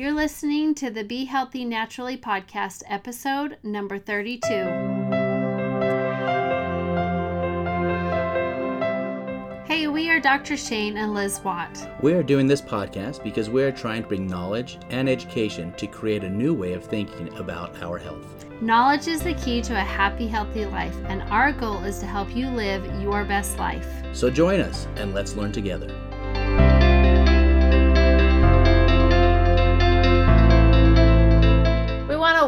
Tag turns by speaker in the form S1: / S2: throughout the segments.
S1: You're listening to the Be Healthy Naturally podcast, episode number 32. Hey, we are Dr. Shane and Liz Watt.
S2: We are doing this podcast because we are trying to bring knowledge and education to create a new way of thinking about our health.
S1: Knowledge is the key to a happy, healthy life, and our goal is to help you live your best life.
S2: So join us and let's learn together.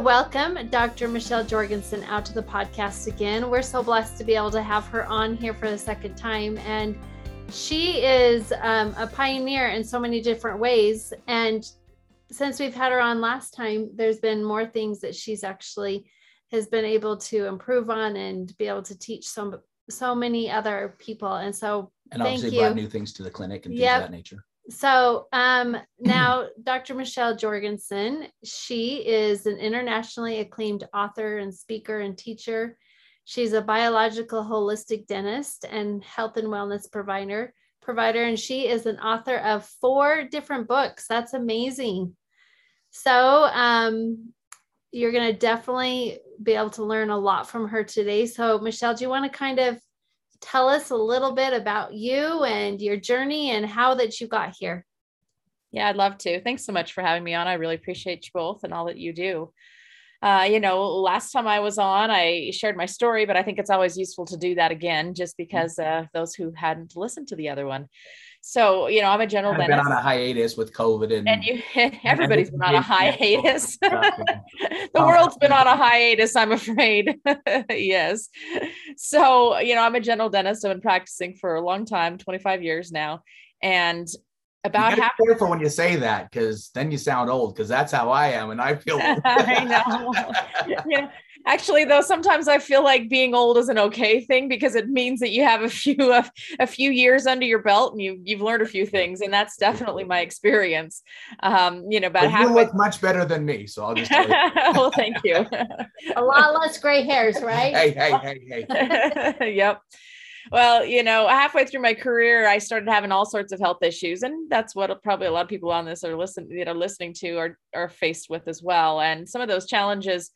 S1: Welcome Dr. Michelle Jorgensen out to the podcast again. We're so blessed to be able to have her on here for the second time. And she is um, a pioneer in so many different ways. And since we've had her on last time, there's been more things that she's actually has been able to improve on and be able to teach so so many other people. And so
S2: and obviously brought new things to the clinic and things yep. of that nature.
S1: So um, now, Dr. Michelle Jorgensen, she is an internationally acclaimed author and speaker and teacher. She's a biological holistic dentist and health and wellness provider. Provider, and she is an author of four different books. That's amazing. So um, you're going to definitely be able to learn a lot from her today. So Michelle, do you want to kind of tell us a little bit about you and your journey and how that you got here.
S3: Yeah, I'd love to. Thanks so much for having me on. I really appreciate you both and all that you do. Uh, you know, last time I was on, I shared my story, but I think it's always useful to do that again, just mm-hmm. because uh, those who hadn't listened to the other one. So, you know, I'm a general
S2: I've
S3: dentist.
S2: been on a hiatus with COVID and,
S3: and you, everybody's been on a hiatus. the um, world's been on a hiatus, I'm afraid. yes. So, you know, I'm a general dentist. I've been practicing for a long time, 25 years now. And about
S2: half careful when you say that because then you sound old because that's how I am and I feel
S3: I know. yeah. Actually, though, sometimes I feel like being old is an okay thing because it means that you have a few a, a few years under your belt and you you've learned a few things, and that's definitely my experience. Um, you know, about half.
S2: You look much better than me, so I'll just. well,
S3: thank you.
S1: a lot less gray hairs, right?
S2: Hey, hey, hey,
S3: hey. yep. Well, you know, halfway through my career, I started having all sorts of health issues, and that's what probably a lot of people on this are listening, you know, listening to are are faced with as well. And some of those challenges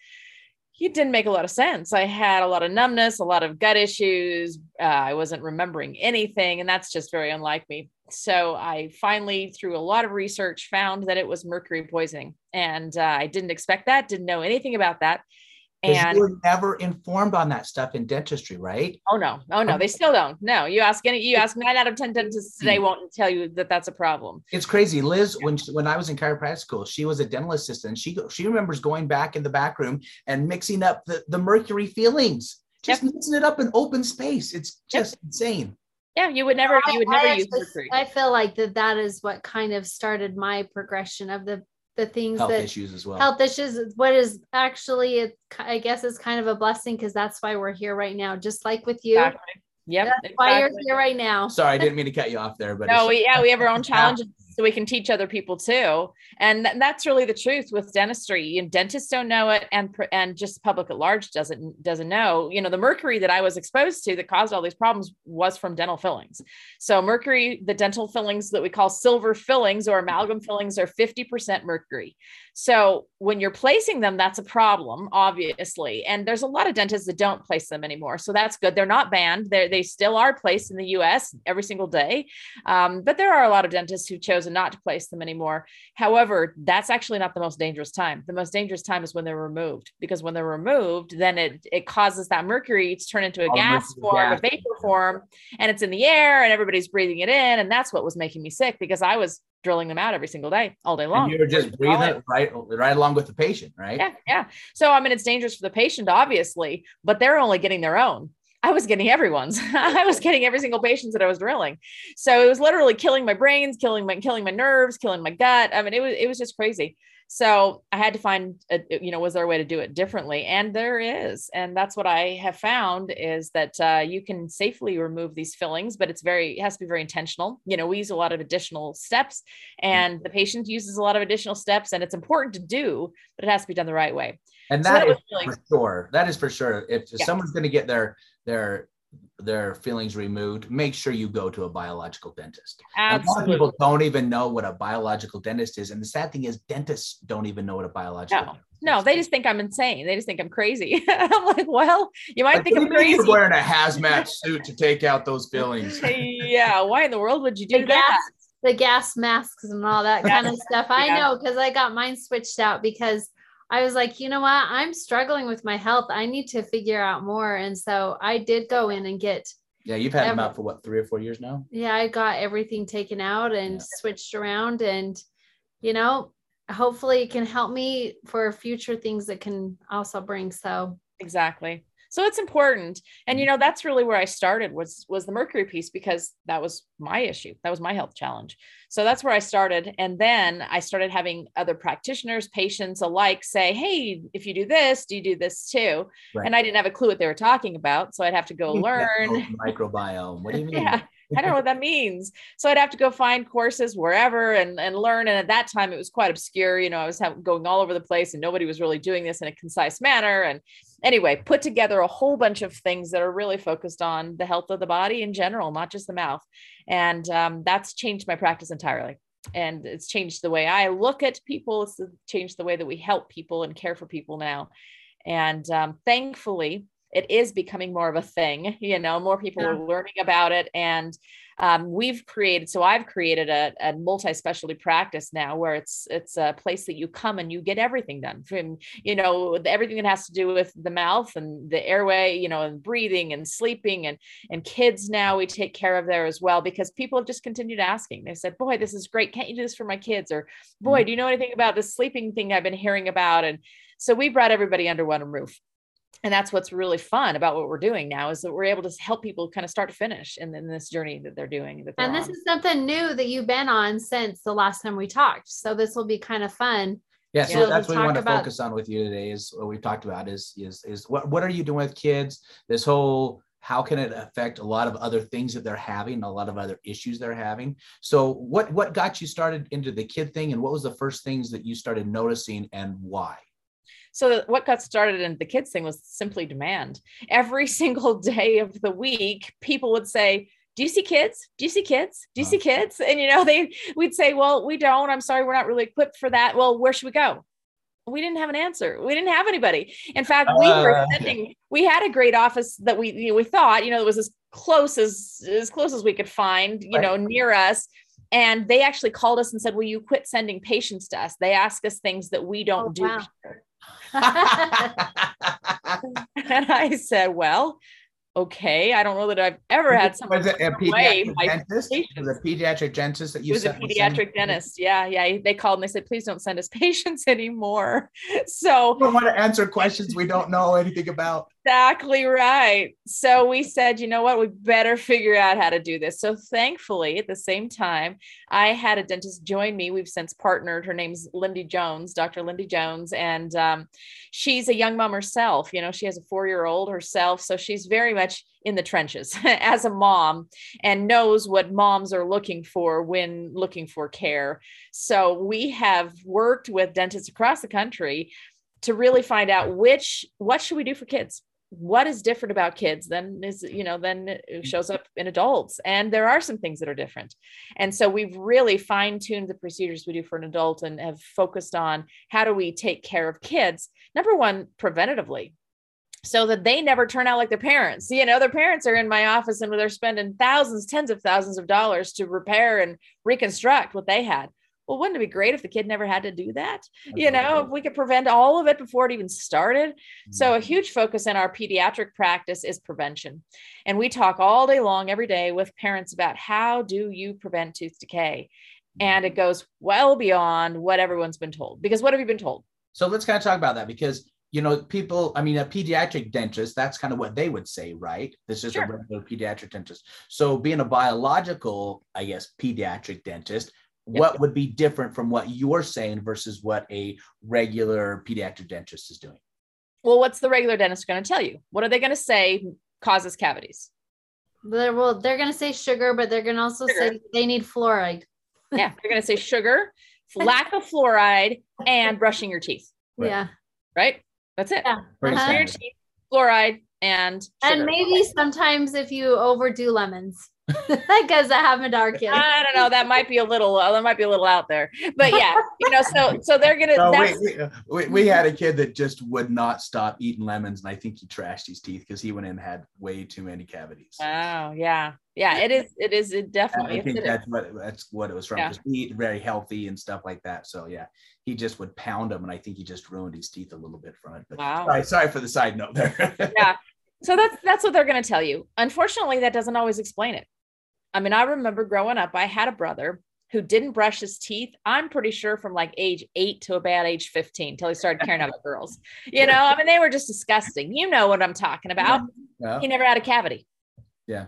S3: it didn't make a lot of sense. I had a lot of numbness, a lot of gut issues. Uh, I wasn't remembering anything, and that's just very unlike me. So I finally, through a lot of research, found that it was mercury poisoning, and uh, I didn't expect that. Didn't know anything about that.
S2: And you were never informed on that stuff in dentistry, right?
S3: Oh no, oh no, um, they still don't. No, you ask any, you ask nine out of ten dentists they hmm. won't tell you that that's a problem.
S2: It's crazy. Liz, when when I was in chiropractic school, she was a dental assistant. She she remembers going back in the back room and mixing up the the mercury fillings, just yep. mixing it up in open space. It's just yep. insane.
S3: Yeah, you would never, you would never I use mercury.
S1: I feel like that that is what kind of started my progression of the the things
S2: health
S1: that
S2: issues as well.
S1: Health issues, what is actually, it, I guess, is kind of a blessing because that's why we're here right now. Just like with you,
S3: exactly. Yep.
S1: That's exactly. why you're here right now.
S2: Sorry, I didn't mean to cut you off there, but
S3: no, we, yeah, we have our own challenges so we can teach other people too. And th- that's really the truth with dentistry. Know, dentists don't know it, and and just public at large doesn't doesn't know. You know, the mercury that I was exposed to that caused all these problems was from dental fillings. So mercury, the dental fillings that we call silver fillings or amalgam fillings, are fifty percent mercury. So when you're placing them, that's a problem, obviously. And there's a lot of dentists that don't place them anymore. So that's good. They're not banned. They they still are placed in the U.S. every single day. Um, but there are a lot of dentists who chose chosen not to place them anymore. However, that's actually not the most dangerous time. The most dangerous time is when they're removed because when they're removed, then it it causes that mercury to turn into a gas form, gas. a vapor form, and it's in the air and everybody's breathing it in. And that's what was making me sick because I was drilling them out every single day, all day long.
S2: And you were just breathing it right, right along with the patient, right?
S3: Yeah, yeah. So I mean, it's dangerous for the patient, obviously, but they're only getting their own. I was getting everyone's. I was getting every single patient that I was drilling. So it was literally killing my brains, killing my killing my nerves, killing my gut. I mean, it was it was just crazy. So I had to find, a, you know, was there a way to do it differently? And there is, and that's what I have found is that uh, you can safely remove these fillings, but it's very it has to be very intentional. You know, we use a lot of additional steps, and the patient uses a lot of additional steps, and it's important to do, but it has to be done the right way.
S2: And that, so that is really- for sure. That is for sure. If yeah. someone's going to get their their their fillings removed, make sure you go to a biological dentist.
S3: Absolutely.
S2: A lot of people don't even know what a biological dentist is. And the sad thing is, dentists don't even know what a biological
S3: no. No, they just think I'm insane. They just think I'm crazy. I'm like, well, you might
S2: like,
S3: think I'm crazy.
S2: You're wearing a hazmat suit to take out those fillings.
S3: yeah. Why in the world would you do
S1: the
S3: that?
S1: Gas, the gas masks and all that kind of stuff. I yeah. know because I got mine switched out because I was like, you know what? I'm struggling with my health. I need to figure out more. And so I did go in and get.
S2: Yeah, you've had every, them out for what, three or four years now?
S1: Yeah, I got everything taken out and yeah. switched around. And, you know, hopefully it can help me for future things that can also bring. So,
S3: exactly so it's important. And you mm-hmm. know that's really where i started was was the mercury piece because that was my issue. That was my health challenge. So that's where i started. And then i started having other practitioners patients alike say hey if you do this do you do this too? Right. and i didn't have a clue what they were talking about. So i'd have to go learn.
S2: microbiome. What do you mean?
S3: yeah. I don't know what that means. So I'd have to go find courses wherever and, and learn. And at that time, it was quite obscure. You know, I was going all over the place and nobody was really doing this in a concise manner. And anyway, put together a whole bunch of things that are really focused on the health of the body in general, not just the mouth. And um, that's changed my practice entirely. And it's changed the way I look at people. It's changed the way that we help people and care for people now. And um, thankfully, it is becoming more of a thing you know more people yeah. are learning about it. And um, we've created so i've created a, a, multi-specialty practice now where it's it's a place that you come and you get everything done from you know everything that has to do with the mouth and the airway you know and breathing and sleeping and and kids now we take care of there as well because people have just continued asking. They said boy this is great. Can't you do this for my kids? or boy mm-hmm. do you know anything about the sleeping thing i've been hearing about? And so we brought everybody under one roof and that's what's really fun about what we're doing now is that we're able to help people kind of start to finish in, in this journey that they're doing that they're
S1: and this
S3: on.
S1: is something new that you've been on since the last time we talked so this will be kind of fun
S2: yeah so know, that's what we want to about... focus on with you today is what we've talked about is is is what, what are you doing with kids? This whole how can it affect a lot of other things that they're having a lot of other issues they're having? So what what got you started into the kid thing and what was the first things that you started noticing and why
S3: so what got started in the kids thing was simply demand. Every single day of the week, people would say, do you see kids? Do you see kids? Do you see kids? And you know, they we'd say, well, we don't. I'm sorry, we're not really equipped for that. Well, where should we go? We didn't have an answer. We didn't have anybody. In fact, we uh, were sending, we had a great office that we you know, we thought, you know, it was as close as as close as we could find, you right. know, near us. And they actually called us and said, Will you quit sending patients to us? They ask us things that we don't oh, do. Wow. and I said, Well, okay. I don't know that I've ever had someone.
S2: Was it a pediatric dentist? Was a pediatric dentist that you
S3: it was a pediatric dentist. Yeah, yeah. They called and they said, please don't send us patients anymore. So
S2: we don't want to answer questions we don't know anything about.
S3: Exactly right. So we said, you know what, we better figure out how to do this. So thankfully, at the same time, I had a dentist join me. We've since partnered. Her name's Lindy Jones, Dr. Lindy Jones, and um, she's a young mom herself. You know, she has a four-year-old herself, so she's very much in the trenches as a mom and knows what moms are looking for when looking for care. So we have worked with dentists across the country to really find out which what should we do for kids what is different about kids than is you know then it mm. shows up in adults? And there are some things that are different. And so we've really fine-tuned the procedures we do for an adult and have focused on how do we take care of kids number one preventatively so that they never turn out like their parents. You know their parents are in my office and they're spending thousands tens of thousands of dollars to repair and reconstruct what they had well, wouldn't it be great if the kid never had to do that? You know, if we could prevent all of it before it even started. So, a mm-hmm. huge focus in our pediatric practice is prevention. And we talk all day long, every day with parents about how do you prevent tooth decay? And it mm-hmm. goes well beyond what everyone's been told. Because what have you been told?
S2: So, let's kind of talk about that because you know, people, I mean, a pediatric dentist, that's kind of what they would say, right? This is sure. a regular pediatric dentist. So, being a biological, I guess, pediatric dentist, what would be different from what you're saying versus what a regular pediatric dentist is doing?
S3: Well, what's the regular dentist going to tell you? What are they going to say causes cavities?
S1: They're, well, they're going to say sugar, but they're going to also sugar. say they need fluoride.
S3: yeah, they're going to say sugar, lack of fluoride, and brushing your teeth.
S1: Right. Yeah.
S3: Right? That's it.
S1: Yeah.
S3: Uh-huh. Your teeth, fluoride, and
S1: sugar. and maybe sometimes if you overdo lemons because I have a dark kid.
S3: I don't know. That might be a little. Uh, that might be a little out there. But yeah, you know. So so they're gonna. No,
S2: we, we, we, had a kid that just would not stop eating lemons, and I think he trashed his teeth because he went in and had way too many cavities.
S3: Oh yeah, yeah. It is. It is. It definitely.
S2: I think that's what that's what it was from. Because yeah. he very healthy and stuff like that. So yeah, he just would pound them, and I think he just ruined his teeth a little bit from it. But wow. sorry, sorry for the side note there.
S3: yeah. So that's that's what they're going to tell you. Unfortunately, that doesn't always explain it. I mean, I remember growing up, I had a brother who didn't brush his teeth. I'm pretty sure from like age eight to about age 15 till he started caring about girls. You know, I mean, they were just disgusting. You know what I'm talking about. Yeah. He never had a cavity.
S2: Yeah.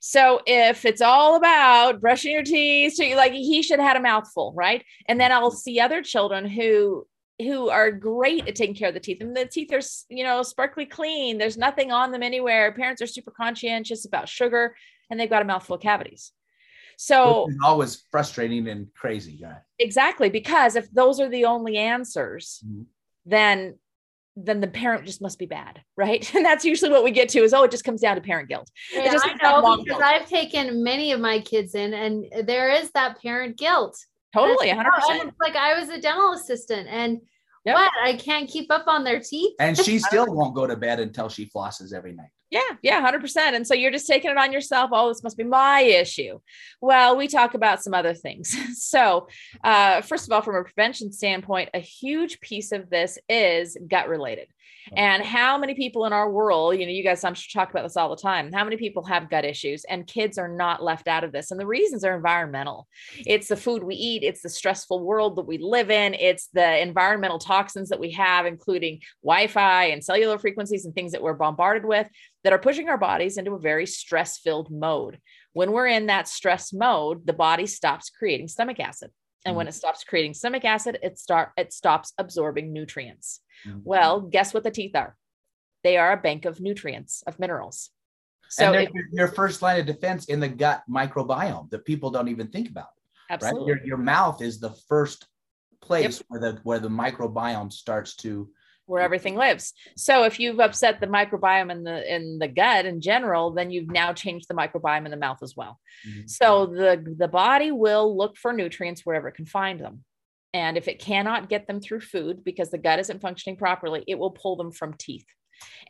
S3: So if it's all about brushing your teeth, so you like he should have had a mouthful, right? And then I'll see other children who who are great at taking care of the teeth and the teeth are you know sparkly clean there's nothing on them anywhere parents are super conscientious about sugar and they've got a mouthful of cavities. So
S2: always frustrating and crazy. Yeah.
S3: Exactly. Because if those are the only answers, mm-hmm. then then the parent just must be bad, right? And that's usually what we get to is oh, it just comes down to parent guilt.
S1: Yeah,
S3: it just
S1: I know because guilt. I've taken many of my kids in, and there is that parent guilt.
S3: Totally, hundred percent.
S1: Like I was a dental assistant, and Yep. What? I can't keep up on their teeth.
S2: And she still won't go to bed until she flosses every night.
S3: Yeah, yeah, 100%. And so you're just taking it on yourself. Oh, this must be my issue. Well, we talk about some other things. so, uh, first of all, from a prevention standpoint, a huge piece of this is gut related. And how many people in our world, you know, you guys, I'm sure talk about this all the time. How many people have gut issues and kids are not left out of this? And the reasons are environmental. It's the food we eat, it's the stressful world that we live in, it's the environmental toxins that we have, including Wi Fi and cellular frequencies and things that we're bombarded with that are pushing our bodies into a very stress filled mode. When we're in that stress mode, the body stops creating stomach acid. And when mm-hmm. it stops creating stomach acid, it start it stops absorbing nutrients. Mm-hmm. Well, guess what the teeth are? They are a bank of nutrients, of minerals.
S2: So your first line of defense in the gut microbiome that people don't even think about.
S3: Absolutely.
S2: Right? Your, your mouth is the first place yep. where the where the microbiome starts to
S3: where everything lives. So if you've upset the microbiome in the in the gut in general, then you've now changed the microbiome in the mouth as well. Mm-hmm. So the the body will look for nutrients wherever it can find them. And if it cannot get them through food because the gut isn't functioning properly, it will pull them from teeth.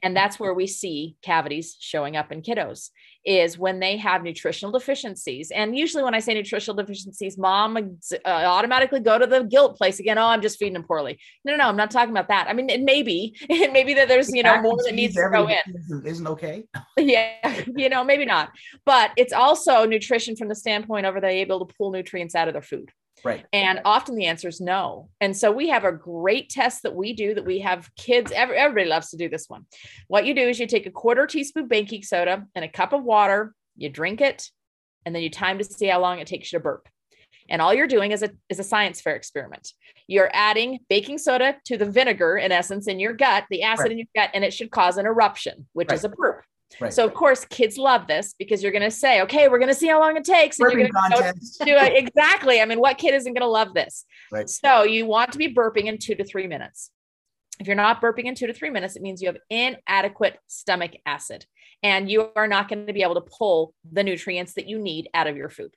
S3: And that's where we see cavities showing up in kiddos is when they have nutritional deficiencies. And usually when I say nutritional deficiencies, mom uh, automatically go to the guilt place again. Oh, I'm just feeding them poorly. No, no, no, I'm not talking about that. I mean, it may be, it may be that there's, you know, more that needs to go in.
S2: Isn't okay.
S3: yeah. You know, maybe not, but it's also nutrition from the standpoint of are they able to pull nutrients out of their food?
S2: Right.
S3: And often the answer is no. And so we have a great test that we do that we have kids, every, everybody loves to do this one. What you do is you take a quarter teaspoon baking soda and a cup of water, you drink it, and then you time to see how long it takes you to burp. And all you're doing is a, is a science fair experiment. You're adding baking soda to the vinegar, in essence, in your gut, the acid right. in your gut, and it should cause an eruption, which right. is a burp. Right. So of course, kids love this because you're going to say, "Okay, we're going to see how long it takes."
S2: And you're going
S3: to do it exactly. I mean, what kid isn't going to love this? Right. So you want to be burping in two to three minutes. If you're not burping in two to three minutes, it means you have inadequate stomach acid, and you are not going to be able to pull the nutrients that you need out of your food.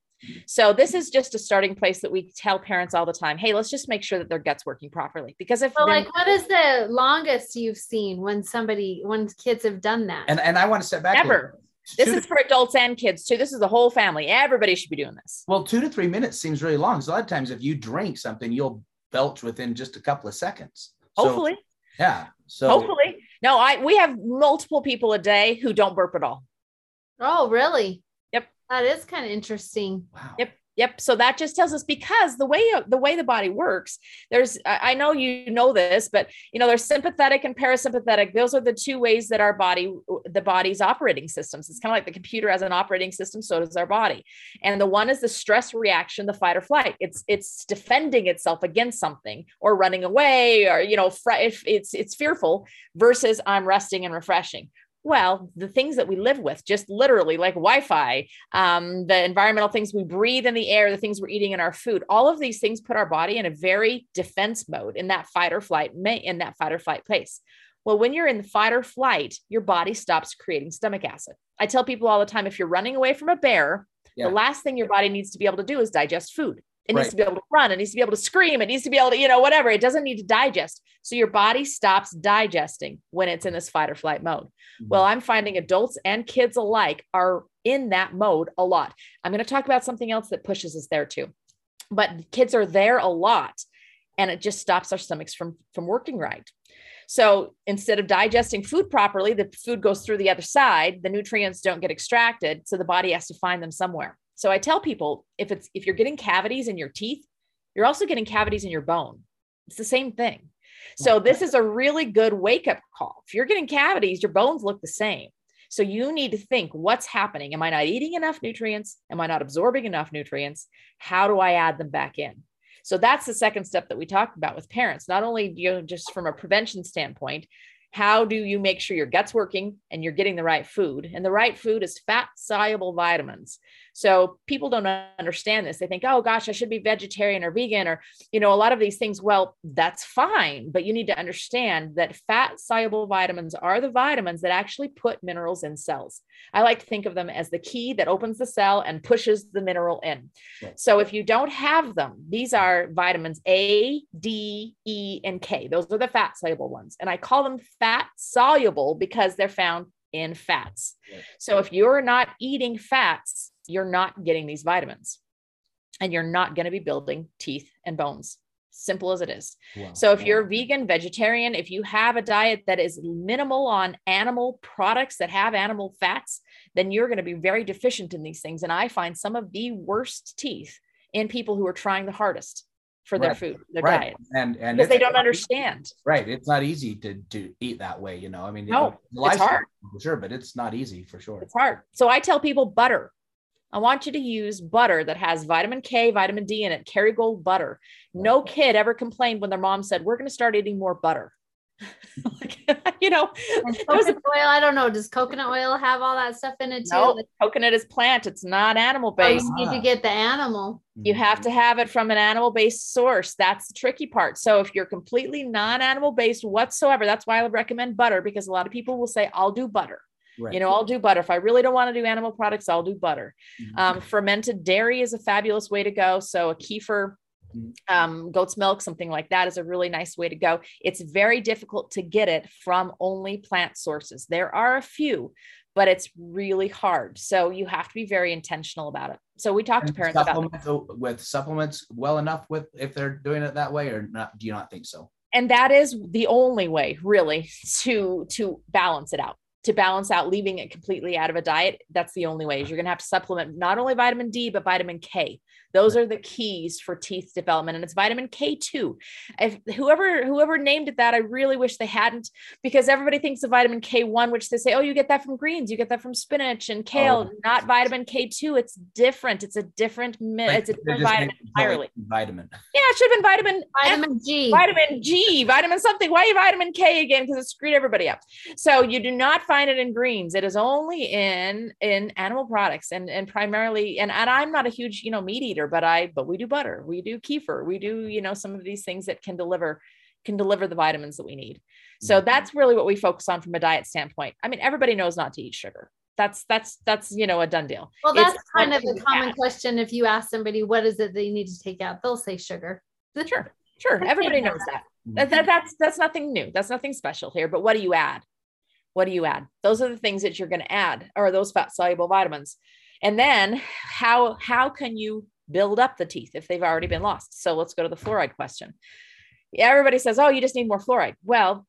S3: So this is just a starting place that we tell parents all the time. Hey, let's just make sure that their gut's working properly. Because if
S1: well, like what is the longest you've seen when somebody when kids have done that?
S2: And and I want to step back.
S3: Never. This is for adults and kids too. This is the whole family. Everybody should be doing this.
S2: Well, two to three minutes seems really long. So a lot of times if you drink something, you'll belch within just a couple of seconds.
S3: Hopefully.
S2: So, yeah. So
S3: hopefully. No, I we have multiple people a day who don't burp at all.
S1: Oh, really? That is kind of interesting.
S3: Wow. Yep. Yep. So that just tells us because the way the way the body works, there's I know you know this, but you know there's sympathetic and parasympathetic. Those are the two ways that our body the body's operating systems. It's kind of like the computer has an operating system, so does our body. And the one is the stress reaction, the fight or flight. It's it's defending itself against something or running away or you know if it's it's fearful versus I'm resting and refreshing well, the things that we live with, just literally like Wi Fi, um, the environmental things we breathe in the air, the things we're eating in our food, all of these things put our body in a very defense mode in that fight or flight, in that fight or flight place. Well, when you're in fight or flight, your body stops creating stomach acid. I tell people all the time if you're running away from a bear, yeah. the last thing your body needs to be able to do is digest food. It right. needs to be able to run. It needs to be able to scream. It needs to be able to, you know, whatever. It doesn't need to digest. So your body stops digesting when it's in this fight or flight mode. Mm-hmm. Well, I'm finding adults and kids alike are in that mode a lot. I'm going to talk about something else that pushes us there too. But kids are there a lot and it just stops our stomachs from from working right. So instead of digesting food properly, the food goes through the other side, the nutrients don't get extracted, so the body has to find them somewhere. So I tell people if it's if you're getting cavities in your teeth, you're also getting cavities in your bone. It's the same thing. So this is a really good wake up call. If you're getting cavities, your bones look the same. So you need to think what's happening? Am I not eating enough nutrients? Am I not absorbing enough nutrients? How do I add them back in? So that's the second step that we talked about with parents. Not only you know, just from a prevention standpoint, how do you make sure your gut's working and you're getting the right food? And the right food is fat soluble vitamins. So people don't understand this. They think, oh gosh, I should be vegetarian or vegan or, you know, a lot of these things. Well, that's fine. But you need to understand that fat soluble vitamins are the vitamins that actually put minerals in cells. I like to think of them as the key that opens the cell and pushes the mineral in. So if you don't have them, these are vitamins A, D, E, and K. Those are the fat soluble ones. And I call them fat soluble because they're found in fats. So if you're not eating fats, you're not getting these vitamins and you're not going to be building teeth and bones. Simple as it is. Wow. So, if you're vegan, vegetarian, if you have a diet that is minimal on animal products that have animal fats, then you're going to be very deficient in these things. And I find some of the worst teeth in people who are trying the hardest for their right. food, their right. diet,
S2: and and
S3: because they don't understand.
S2: Right, it's not easy to to eat that way. You know, I mean,
S3: no, it's hard
S2: for sure, but it's not easy for sure.
S3: It's hard. So I tell people butter. I want you to use butter that has vitamin K, vitamin D in it, Kerrygold butter. No kid ever complained when their mom said, We're going to start eating more butter. you know,
S1: coconut oil. I don't know. Does coconut oil have all that stuff in it too?
S3: No, coconut is plant. It's not animal based.
S1: Oh, you need to get the animal.
S3: You have to have it from an animal based source. That's the tricky part. So if you're completely non animal based whatsoever, that's why I would recommend butter because a lot of people will say, "I'll do butter." Right. You know, I'll do butter. If I really don't want to do animal products, I'll do butter. Mm-hmm. Um, fermented dairy is a fabulous way to go. So a kefir, mm-hmm. Um, goat's milk, something like that is a really nice way to go. It's very difficult to get it from only plant sources. There are a few, but it's really hard. So you have to be very intentional about it. So we talk and to parents about
S2: with supplements well enough with if they're doing it that way or not. Do you not think so?
S3: And that is the only way really to to balance it out to balance out leaving it completely out of a diet that's the only way is you're going to have to supplement not only vitamin d but vitamin k those are the keys for teeth development and it's vitamin k2 if whoever whoever named it that i really wish they hadn't because everybody thinks of vitamin k1 which they say oh you get that from greens you get that from spinach and kale oh. not vitamin k2 it's different it's a different like, it's a different vitamin entirely.
S2: vitamin.
S3: Yeah it should have been vitamin
S1: vitamin F, g.
S3: vitamin g vitamin something. Why you vitamin k again? Because it screwed everybody up. So you do not find it in greens. It is only in in animal products and and primarily and, and i'm not a huge you know meat eater but I, but we do butter, we do kefir, we do, you know, some of these things that can deliver, can deliver the vitamins that we need. So mm-hmm. that's really what we focus on from a diet standpoint. I mean, everybody knows not to eat sugar. That's that's that's you know a done deal.
S1: Well, that's it's kind of a common add. question. If you ask somebody what is it they need to take out, they'll say sugar.
S3: Sure, sure. Everybody knows that. That, that. That's that's nothing new. That's nothing special here. But what do you add? What do you add? Those are the things that you're going to add, or those fat soluble vitamins. And then how how can you build up the teeth if they've already been lost. So let's go to the fluoride question. Everybody says, oh, you just need more fluoride. Well,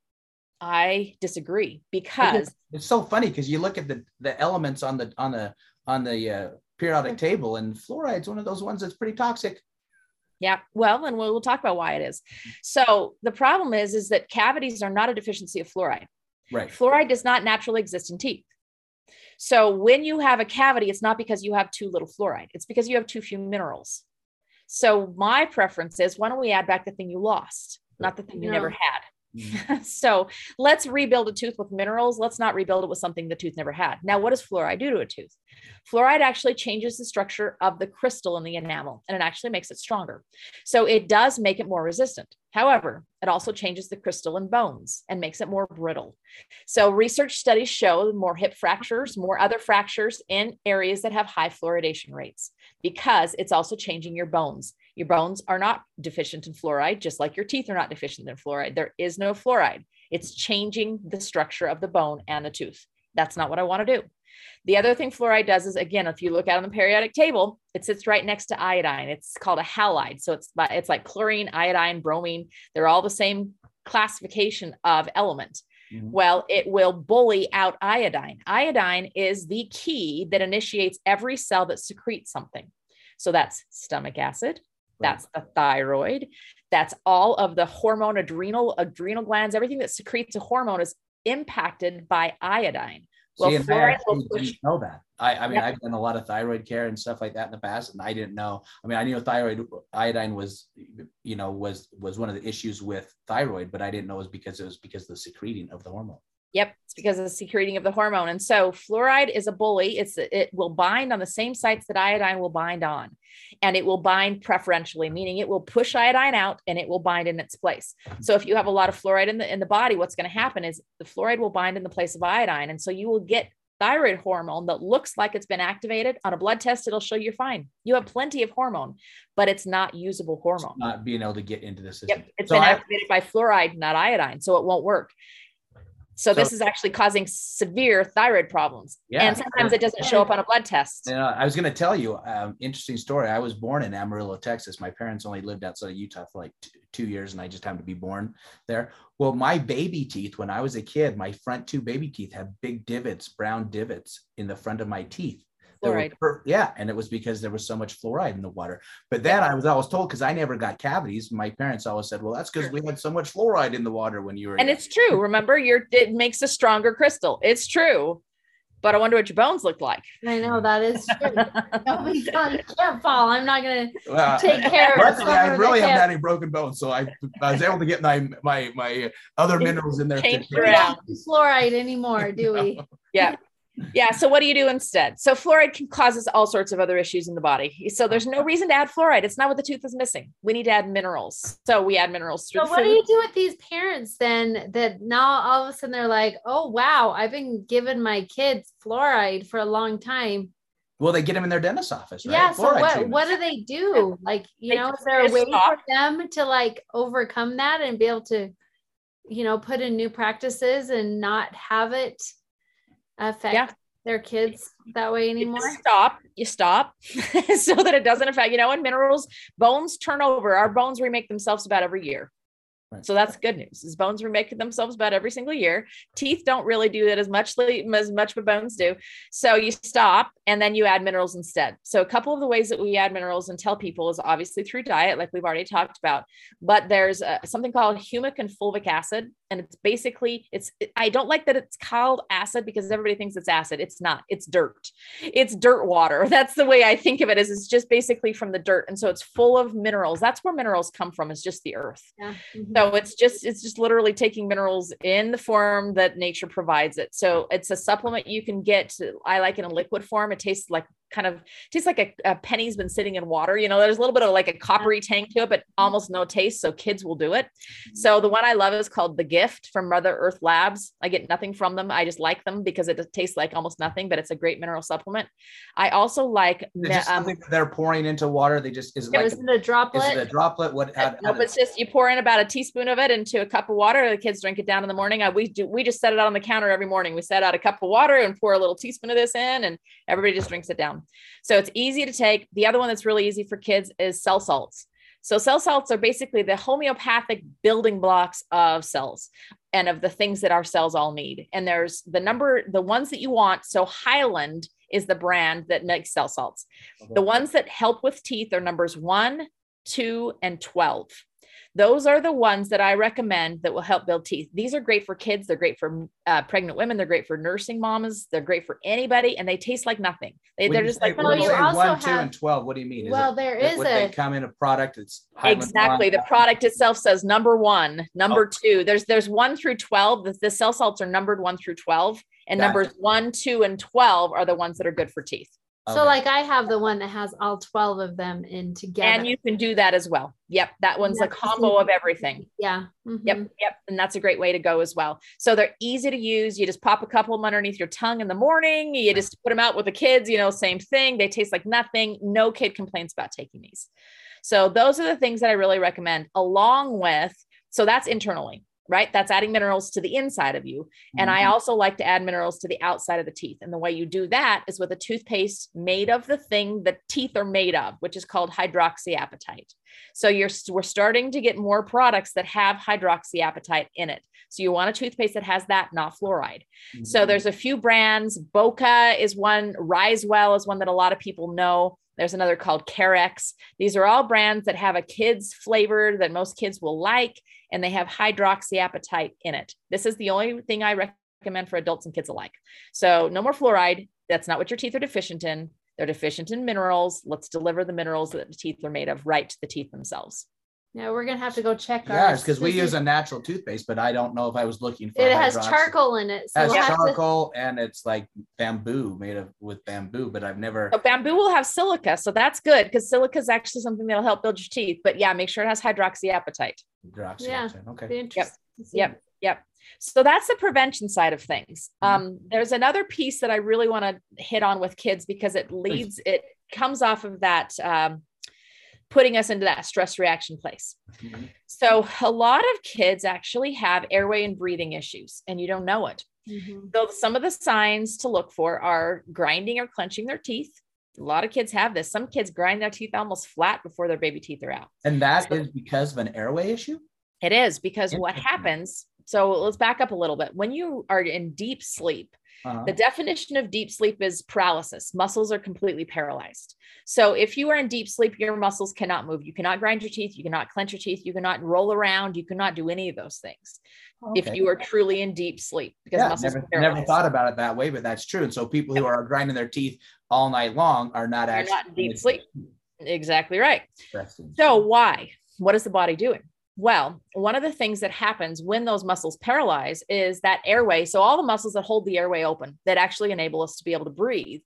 S3: I disagree because
S2: it's so funny because you look at the the elements on the on the on the uh, periodic table and fluoride's one of those ones that's pretty toxic.
S3: Yeah, well, and we'll, we'll talk about why it is. So the problem is is that cavities are not a deficiency of fluoride.
S2: Right.
S3: Fluoride does not naturally exist in teeth. So when you have a cavity, it's not because you have too little fluoride, it's because you have too few minerals. So my preference is why don't we add back the thing you lost, not the thing you never had? Mm-hmm. so let's rebuild a tooth with minerals. Let's not rebuild it with something the tooth never had. Now, what does fluoride do to a tooth? Fluoride actually changes the structure of the crystal in the enamel and it actually makes it stronger. So it does make it more resistant. However, it also changes the crystal in bones and makes it more brittle. So research studies show more hip fractures, more other fractures in areas that have high fluoridation rates because it's also changing your bones. Your bones are not deficient in fluoride, just like your teeth are not deficient in fluoride. There is no fluoride. It's changing the structure of the bone and the tooth. That's not what I want to do. The other thing fluoride does is, again, if you look out on the periodic table, it sits right next to iodine. It's called a halide. So it's, it's like chlorine, iodine, bromine. They're all the same classification of element. Mm-hmm. Well, it will bully out iodine. Iodine is the key that initiates every cell that secretes something. So that's stomach acid. That's the thyroid, that's all of the hormone adrenal adrenal glands, everything that secretes a hormone is impacted by iodine.
S2: Well, See, fluoride will push. know that. I, I mean, I've done a lot of thyroid care and stuff like that in the past, and I didn't know. I mean, I knew thyroid iodine was, you know, was was one of the issues with thyroid, but I didn't know it was because it was because of the secreting of the hormone.
S3: Yep, it's because of the secreting of the hormone. And so fluoride is a bully. It's it will bind on the same sites that iodine will bind on. And it will bind preferentially, meaning it will push iodine out and it will bind in its place. Mm-hmm. So if you have a lot of fluoride in the in the body, what's going to happen is the fluoride will bind in the place of iodine. And so you will get thyroid hormone that looks like it's been activated on a blood test it'll show you're fine you have plenty of hormone but it's not usable hormone it's
S2: not being able to get into the system
S3: yep. it's so been I, activated by fluoride not iodine so it won't work so, so, this is actually causing severe thyroid problems. Yeah. And sometimes it doesn't show up on a blood test.
S2: You know, I was going to tell you um, interesting story. I was born in Amarillo, Texas. My parents only lived outside of Utah for like two, two years and I just happened to be born there. Well, my baby teeth, when I was a kid, my front two baby teeth had big divots, brown divots in the front of my teeth fluoride. Were, yeah, and it was because there was so much fluoride in the water. But then I was always told because I never got cavities. My parents always said, "Well, that's because we had so much fluoride in the water when you were."
S3: And it's true. Remember, your it makes a stronger crystal. It's true. But I wonder what your bones look like.
S1: I know that is true. no, can't fall. I'm not gonna well, take care of it.
S2: I really haven't had any broken bones, so I, I was able to get my my my other minerals in there.
S1: We don't fluoride anymore, do we?
S3: yeah yeah. So what do you do instead? So fluoride can causes all sorts of other issues in the body. So there's no reason to add fluoride. It's not what the tooth is missing. We need to add minerals. So we add minerals through.
S1: So what
S3: food.
S1: do you do with these parents then that now all of a sudden they're like, oh wow, I've been giving my kids fluoride for a long time.
S2: Well, they get them in their dentist office, right?
S1: Yeah. So what, what do they do? Like, you they know, is there a way stop. for them to like overcome that and be able to, you know, put in new practices and not have it affect yeah. their kids that way anymore?
S3: You stop, you stop so that it doesn't affect, you know, and minerals, bones turn over. Our bones remake themselves about every year. Right. So that's good news. His bones remake themselves about every single year. Teeth don't really do that as much as much, but bones do. So you stop and then you add minerals instead. So a couple of the ways that we add minerals and tell people is obviously through diet, like we've already talked about. But there's uh, something called humic and fulvic acid, and it's basically it's. I don't like that it's called acid because everybody thinks it's acid. It's not. It's dirt. It's dirt water. That's the way I think of it. Is it's just basically from the dirt, and so it's full of minerals. That's where minerals come from. Is just the earth. Yeah. Mm-hmm. So it's just it's just literally taking minerals in the form that nature provides it. So it's a supplement you can get. I like in a liquid form. It tastes like kind of tastes like a, a, penny's been sitting in water. You know, there's a little bit of like a coppery tang to it, but mm-hmm. almost no taste. So kids will do it. Mm-hmm. So the one I love is called The Gift from Mother Earth Labs. I get nothing from them. I just like them because it tastes like almost nothing, but it's a great mineral supplement. I also like
S2: um, they're pouring into water. They just is it, like
S1: a, a droplet.
S2: Is it a droplet? What?
S3: Uh, how, how nope, it's just you pour in about a teaspoon of it into a cup of water. The kids drink it down in the morning. I, we do we just set it out on the counter every morning. We set out a cup of water and pour a little teaspoon of this in, and everybody just drinks it down. So it's easy to take. The other one that's really easy for kids is cell salts. So cell salts are basically the homeopathic building blocks of cells and of the things that our cells all need. And there's the number, the ones that you want. So Hyland is the brand that makes cell salts. Okay. The ones that help with teeth are numbers one, two, and 12. Those are the ones that I recommend that will help build teeth. These are great for kids. They're great for uh, pregnant women. They're great for nursing mamas. They're great for anybody, and they taste like nothing. They, are just like
S2: well, you also one, have, two, and twelve. What do you mean?
S1: Is well, it, there is
S2: would
S1: a.
S2: They come in a product. It's
S3: exactly the product itself says number one, number oh. two. There's there's one through twelve. The, the cell salts are numbered one through twelve, and gotcha. numbers one, two, and twelve are the ones that are good for teeth.
S1: So like I have the one that has all 12 of them in together.
S3: And you can do that as well. Yep. That one's a combo of everything.
S1: Yeah.
S3: Mm-hmm. Yep. Yep. And that's a great way to go as well. So they're easy to use. You just pop a couple of them underneath your tongue in the morning. You just put them out with the kids, you know, same thing. They taste like nothing. No kid complains about taking these. So those are the things that I really recommend along with, so that's internally right? That's adding minerals to the inside of you. And mm-hmm. I also like to add minerals to the outside of the teeth. And the way you do that is with a toothpaste made of the thing that teeth are made of, which is called hydroxyapatite. So you're we're starting to get more products that have hydroxyapatite in it. So you want a toothpaste that has that, not fluoride. Mm-hmm. So there's a few brands. Boka is one, Risewell is one that a lot of people know. There's another called Carex. These are all brands that have a kids flavor that most kids will like, and they have hydroxyapatite in it. This is the only thing I recommend for adults and kids alike. So no more fluoride. That's not what your teeth are deficient in. They're deficient in minerals. Let's deliver the minerals that the teeth are made of right to the teeth themselves.
S1: Yeah, we're gonna have to go check.
S2: Yeah, because we use a natural toothpaste, but I don't know if I was looking for.
S1: It has charcoal in it.
S2: So it has we'll charcoal to... and it's like bamboo made of with bamboo, but I've never.
S3: So bamboo will have silica, so that's good because silica is actually something that'll help build your teeth. But yeah, make sure it has hydroxyapatite.
S2: Hydroxyapatite. Yeah. Okay.
S3: Yep. Yep. Yep. So that's the prevention side of things. Mm-hmm. Um, there's another piece that I really want to hit on with kids because it leads, it comes off of that um, putting us into that stress reaction place. Mm-hmm. So, a lot of kids actually have airway and breathing issues, and you don't know it. Mm-hmm. So, some of the signs to look for are grinding or clenching their teeth. A lot of kids have this. Some kids grind their teeth almost flat before their baby teeth are out.
S2: And that so, is because of an airway issue?
S3: It is because what happens. So, let's back up a little bit. When you are in deep sleep, uh-huh. The definition of deep sleep is paralysis. Muscles are completely paralyzed. So if you are in deep sleep, your muscles cannot move. You cannot grind your teeth. You cannot clench your teeth. You cannot roll around. You cannot do any of those things okay. if you are truly in deep sleep
S2: because yeah, muscles never, never thought about it that way, but that's true. And so people who are grinding their teeth all night long are not They're actually not
S3: in deep sleep. Exactly right. So why? What is the body doing? Well, one of the things that happens when those muscles paralyze is that airway. So all the muscles that hold the airway open that actually enable us to be able to breathe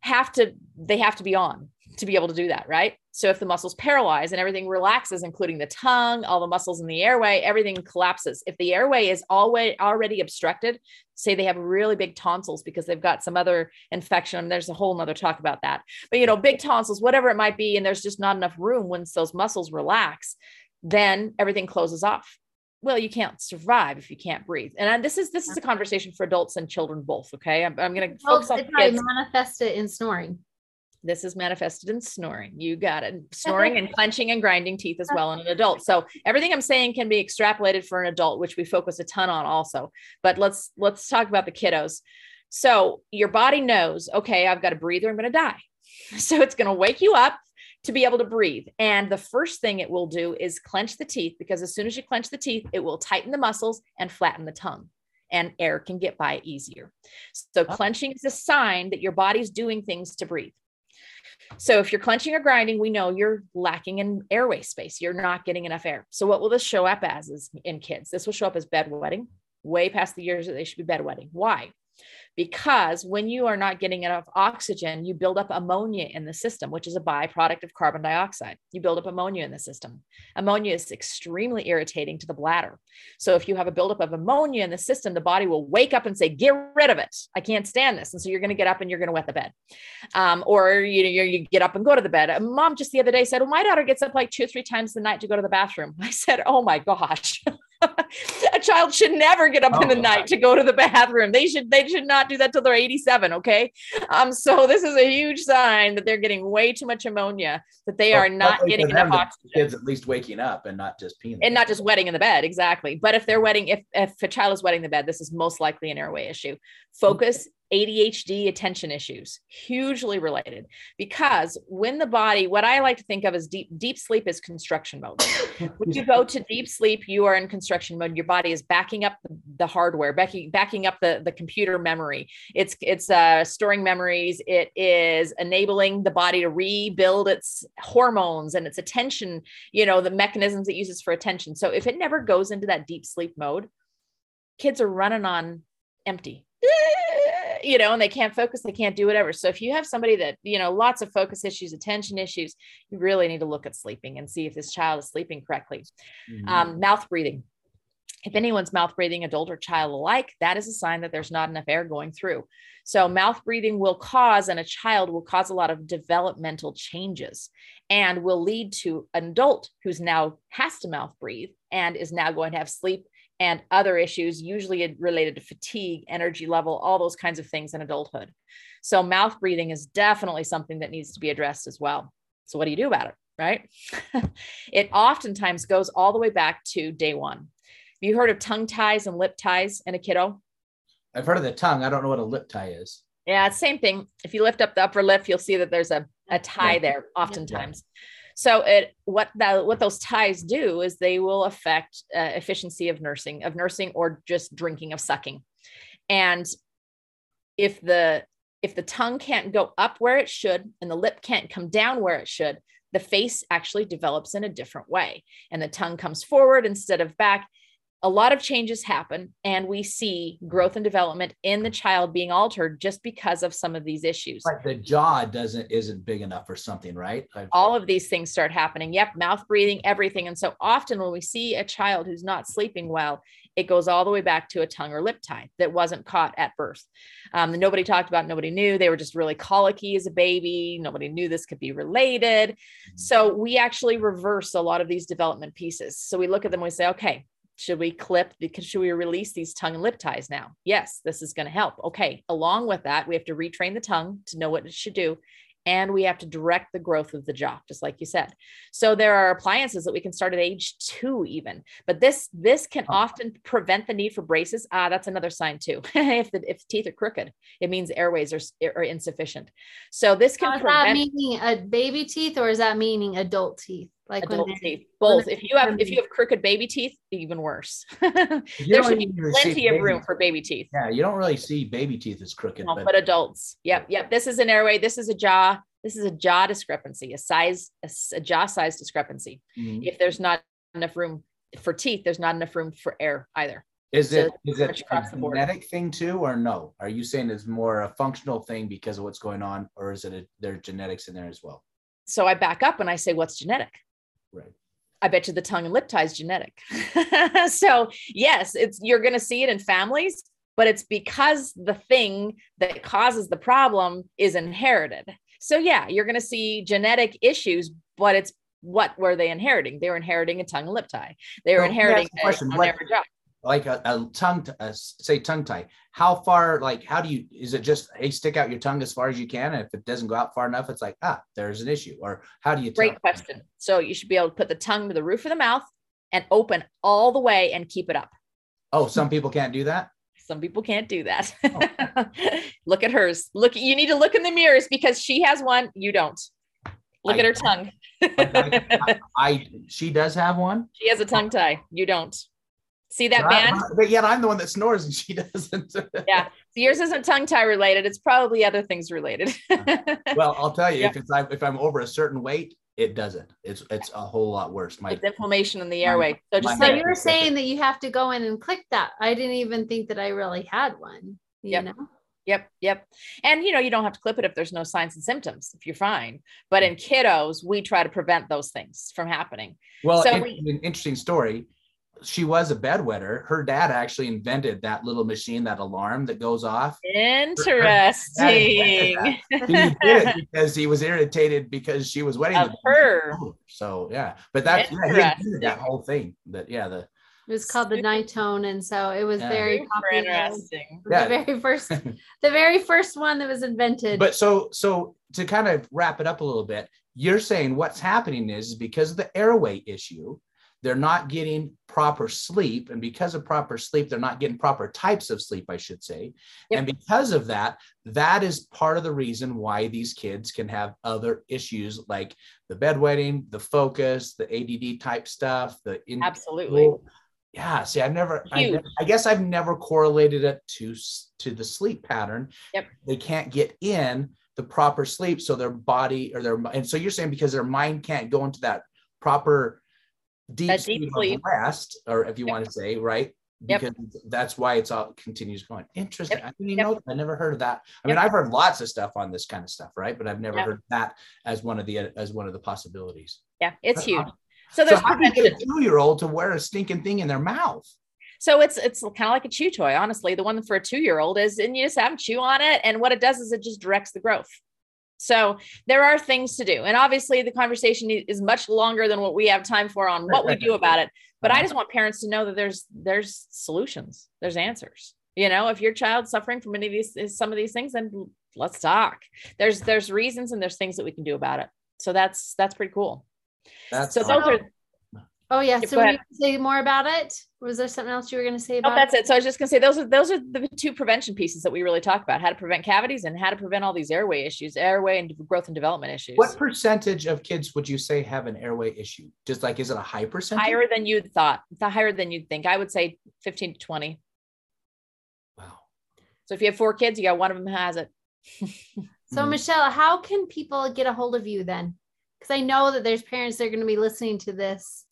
S3: have to they have to be on to be able to do that, right? So if the muscles paralyze and everything relaxes, including the tongue, all the muscles in the airway, everything collapses. If the airway is always already obstructed, say they have really big tonsils because they've got some other infection, there's a whole nother talk about that. But you know, big tonsils, whatever it might be, and there's just not enough room once those muscles relax, then everything closes off. Well you can't survive if you can't breathe. And this is this is a conversation for adults and children both okay? I'm, I'm going to focus on
S1: kids. manifest it in snoring.
S3: This is manifested in snoring. You got it. Snoring and clenching and grinding teeth as well in an adult. So everything i'm saying can be extrapolated for an adult which we focus a ton on also. But let's let's talk about the kiddos. So your body knows okay i've got a breather i'm going to die. So it's going to wake you up to be able to breathe. And the first thing it will do is clench the teeth because as soon as you clench the teeth, it will tighten the muscles and flatten the tongue and air can get by easier. So oh. clenching is a sign that your body's doing things to breathe. So if you're clenching or grinding, we know you're lacking in airway space. You're not getting enough air. So what will this show up as is in kids? This will show up as bedwetting, way past the years that they should be bedwetting. Why? Because when you are not getting enough oxygen, you build up ammonia in the system, which is a byproduct of carbon dioxide. You build up ammonia in the system. Ammonia is extremely irritating to the bladder. So if you have a buildup of ammonia in the system, the body will wake up and say, "Get rid of it. I can't stand this." And so you're going to get up and you're going to wet the bed, um, or you you get up and go to the bed. Mom just the other day said, "Well, my daughter gets up like two or three times a night to go to the bathroom." I said, "Oh my gosh." a child should never get up oh, in the night to go to the bathroom. They should they should not do that till they're 87. Okay. Um, so this is a huge sign that they're getting way too much ammonia, that they well, are not getting enough oxygen.
S2: Kids at least waking up and not just peeing.
S3: And not just wetting in the bed. Exactly. But if they're wetting, if if a child is wetting the bed, this is most likely an airway issue. Focus ADHD attention issues, hugely related. Because when the body, what I like to think of as deep deep sleep is construction mode. when you go to deep sleep, you are in construction mode. Your body is backing up the hardware, backing backing up the the computer memory. It's it's uh, storing memories. It is enabling the body to rebuild its hormones and its attention. You know the mechanisms it uses for attention. So if it never goes into that deep sleep mode, kids are running on empty you know, and they can't focus, they can't do whatever. So if you have somebody that, you know, lots of focus issues, attention issues, you really need to look at sleeping and see if this child is sleeping correctly. Mm-hmm. Um, mouth breathing. If anyone's mouth breathing, adult or child alike, that is a sign that there's not enough air going through. So, mouth breathing will cause, and a child will cause a lot of developmental changes and will lead to an adult who's now has to mouth breathe and is now going to have sleep and other issues, usually related to fatigue, energy level, all those kinds of things in adulthood. So, mouth breathing is definitely something that needs to be addressed as well. So, what do you do about it? Right? it oftentimes goes all the way back to day one. Have you heard of tongue ties and lip ties in a kiddo?
S2: I've heard of the tongue. I don't know what a lip tie is.
S3: Yeah, same thing. If you lift up the upper lip, you'll see that there's a, a tie yeah. there oftentimes. Yeah. So it what that what those ties do is they will affect uh, efficiency of nursing, of nursing or just drinking of sucking. And if the if the tongue can't go up where it should and the lip can't come down where it should, the face actually develops in a different way and the tongue comes forward instead of back a lot of changes happen and we see growth and development in the child being altered just because of some of these issues.
S2: Like the jaw doesn't isn't big enough or something right?
S3: I've... all of these things start happening. Yep mouth breathing everything. And so often when we see a child who's not sleeping well it goes all the way back to a tongue or lip tie that wasn't caught at birth. Um, nobody talked about nobody knew. They were just really colicky as a baby. Nobody knew this could be related. Mm-hmm. so we actually reverse a lot of these development pieces. So we look at them and we say okay should we clip because should we release these tongue and lip ties now? Yes this is going to help. Okay along with that we have to retrain the tongue to know what it should do and we have to direct the growth of the jaw just like you said. So there are appliances that we can start at age two even but this this can oh. often prevent the need for braces. Ah that's another sign too. If the if the teeth are crooked it means airways are, are insufficient. So this can
S1: so is prevent- that meaning a baby teeth or is that meaning adult teeth like
S3: adult teeth both. If you have if you have crooked baby teeth even worse. There should be plenty of room for baby teeth.
S2: Yeah you don't really see baby teeth as crooked
S3: no, but, but adults. Yep yep. This is an airway. This is a jaw. This is a jaw discrepancy a size a, a jaw size discrepancy. Mm-hmm. if there's not enough room for teeth there's not enough room for air either.
S2: Is so it is it a genetic thing too or no? Are you saying it's more a functional thing because of what's going on or is it a, there genetics in there as well?
S3: So i back up and i say what's genetic
S2: Right.
S3: I bet you the tongue and lip tie is genetic. so yes, it's you're going to see it in families, but it's because the thing that causes the problem is inherited. So yeah, you're going to see genetic issues, but it's what were they inheriting? They were inheriting a tongue and lip tie. They were well, inheriting a, question. What,
S2: like a, a tongue, a, say tongue tie, how far, like, how do you, is it just, hey, stick out your tongue as far as you can. And if it doesn't go out far enough, it's like, ah, there's an issue. Or how do you?
S3: Great question. So you should be able to put the tongue to the roof of the mouth and open all the way and keep it up.
S2: Oh, some people can't do that.
S3: Some people can't do that. Oh. look at hers. Look, you need to look in the mirrors because she has one. You don't. Look I, at her tongue.
S2: I, I, I, she does have one.
S3: She has a tongue tie. You don't. See that but band? I,
S2: but yet I'm the one that snores and she doesn't.
S3: yeah. So yours isn't tongue tie related. It's probably other things related.
S2: well, I'll tell you, yeah. if it's if I'm over a certain weight, it doesn't. It's it's a whole lot worse.
S3: My it's inflammation in the airway.
S1: so just so you were saying that you have to go in and click that. I didn't even think that I really had one. You
S3: yep.
S1: know?
S3: Yep, yep. And you know, you don't have to clip it if there's no signs and symptoms, if you're fine. But in kiddos, we try to prevent those things from happening.
S2: Well, so we, an interesting story she was a bedwetter. Her dad actually invented that little machine, that alarm that goes off.
S3: Interesting. he
S2: did it because he was irritated because she was wetting
S3: of her.
S2: So yeah, but that's yeah, that whole thing. That yeah, the
S1: it was called the Nytone, and so it was yeah. very
S3: popular. Interesting.
S1: The very first, the very first one that was invented.
S2: But so, so to kind of wrap it up a little bit, you're saying what's happening is because of the airway issue, they're not getting proper sleep. And because of proper sleep, they're not getting proper types of sleep, I should say. Yep. And because of that, that is part of the reason why these kids can have other issues like the bedwetting, the focus, the ADD type stuff, the
S3: in- absolutely.
S2: Yeah, see, I've never, I, I, guess I've never correlated it to to the sleep pattern.
S3: Yep.
S2: They can't get in the proper sleep, so their body or their and so you're saying because their mind can't go into that proper deep, that deep sleep rest, or if you yep. want to say, right? Because yep. that's why it's all continues going. Interesting. Yep. I didn't know. I never heard of that. I mean, I've heard lots of stuff on this kind of stuff, right? But I've never heard that as one of the as one of the possibilities.
S3: Yeah, it's that's huge.
S2: Awesome. So there's so how do you get a two year old to wear a stinking thing in their mouth?
S3: So it's it's kind of like a chew toy, honestly. The one for a two year old is, and you just have them chew on it, and what it does is it just directs the growth. So there are things to do. And obviously the conversation is much longer than what we have time for on what we do about it. But I uh-huh. just want parents to know that there's there's solutions, there's answers. You know, if your child's suffering from any of these some of these things, then let's talk. There's there's reasons and there's things that we can do about it. So that's that's pretty cool. That's so awesome. are
S1: Oh yeah. So you say more about it? Was there something else you were going to say about?
S3: Oh, that's it. So I was just going to say those are those are the two prevention pieces that we really talk about: how to prevent cavities and how to prevent all these airway issues, airway and growth and development issues.
S2: What percentage of kids would you say have an airway issue? Just like is it a high percentage?
S3: Higher than you'd thought. The higher than you'd think. I would say fifteen to twenty.
S2: Wow.
S3: So if you have four kids, you got one of them has it.
S1: so hmm. Michelle, how can people get a hold of you then? Because I know that there's parents that are going to be listening to this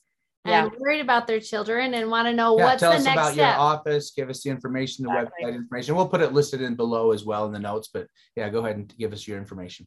S1: and yeah. worried about their children and want to know yeah, what's tell the us next about step.
S2: your office give us the information the exactly. website information we'll put it listed in below as well in the notes but yeah go ahead and give us your information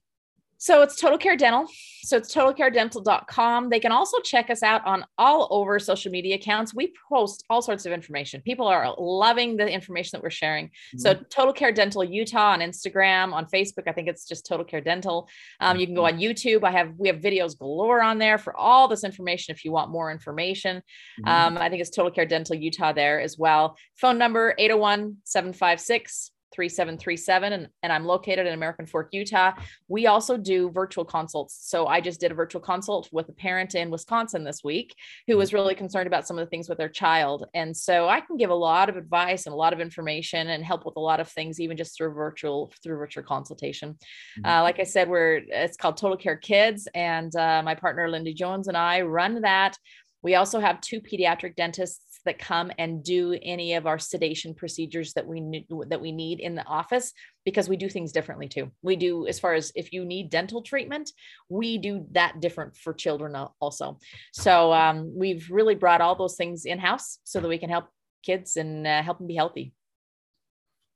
S3: so it's Total Care Dental. So it's totalcaredental.com. They can also check us out on all over social media accounts. We post all sorts of information. People are loving the information that we're sharing. Mm-hmm. So Total Care Dental Utah on Instagram, on Facebook, I think it's just Total Care Dental. Um, you can go mm-hmm. on YouTube. I have we have videos galore on there for all this information if you want more information. Mm-hmm. Um, I think it's Total Care Dental Utah there as well. Phone number 801 756 3737 and, and I'm located in American Fork, Utah. We also do virtual consults. So I just did a virtual consult with a parent in Wisconsin this week who was really concerned about some of the things with their child. And so I can give a lot of advice and a lot of information and help with a lot of things, even just through virtual, through virtual consultation. Mm-hmm. Uh, like I said, we're, it's called Total Care Kids. And uh, my partner, Lindy Jones and I run that. We also have two pediatric dentists that come and do any of our sedation procedures that we need that we need in the office because we do things differently too. We do as far as if you need dental treatment, we do that different for children also. So um, we've really brought all those things in house so that we can help kids and uh, help them be healthy.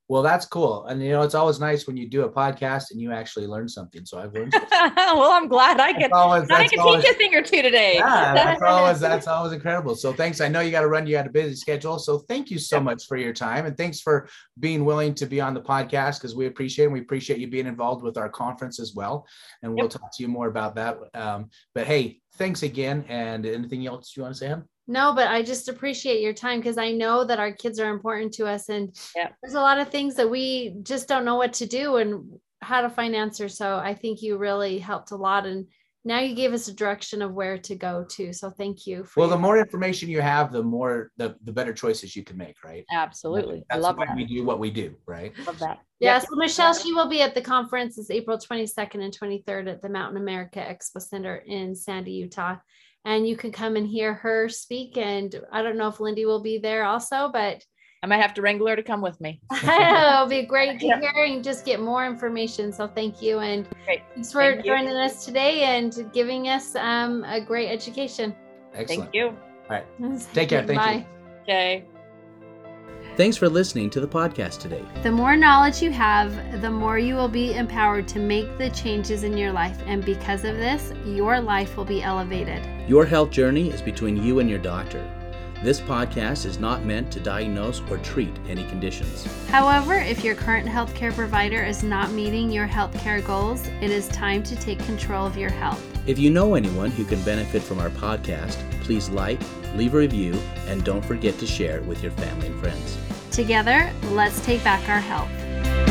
S2: Well, that's cool. And you know, it's always nice when you do a podcast and you actually learn something. So I've learned.
S3: well, I'm glad I can. Always, I can always, teach a thing or two today.
S2: Yeah, that's always that's always incredible. So thanks. I know you got to run. You got a busy schedule. So thank you so much for your time and thanks for being willing to be on the podcast because we appreciate it. We appreciate you being involved with our conference as well. And we'll yep. talk to you more about that. Um, but hey, thanks again. And anything else you want to say?
S1: No, but I just appreciate your time because I know that our kids are important to us. And
S3: yeah.
S1: there's a lot of things that we just don't know what to do and how to find answers. So I think you really helped a lot. And now you gave us a direction of where to go to. So thank you.
S2: well, the more information you have, the more the, the better choices you can make, right?
S3: Absolutely.
S2: That's I love why that. we do what we do, right?
S3: Love that.
S1: Yeah. Yep. So Michelle, she will be at the conference. It's April 22nd and 23rd at the Mountain America Expo Center in Sandy, Utah and you can come and hear her speak. And I don't know if Lindy will be there also, but
S3: I might have to wrangle her to come with me.
S1: It'll be great to hear and just get more information. So thank you. And great. thanks for thank joining you. us today and giving us um, a great education.
S2: Excellent.
S3: Thank you. All
S2: right. Take care. Thank Bye. you.
S3: Okay.
S2: Thanks for listening to the podcast today.
S1: The more knowledge you have, the more you will be empowered to make the changes in your life. And because of this, your life will be elevated.
S2: Your health journey is between you and your doctor. This podcast is not meant to diagnose or treat any conditions.
S1: However, if your current healthcare provider is not meeting your healthcare goals, it is time to take control of your health.
S2: If you know anyone who can benefit from our podcast, please like, leave a review, and don't forget to share it with your family and friends.
S1: Together, let's take back our health.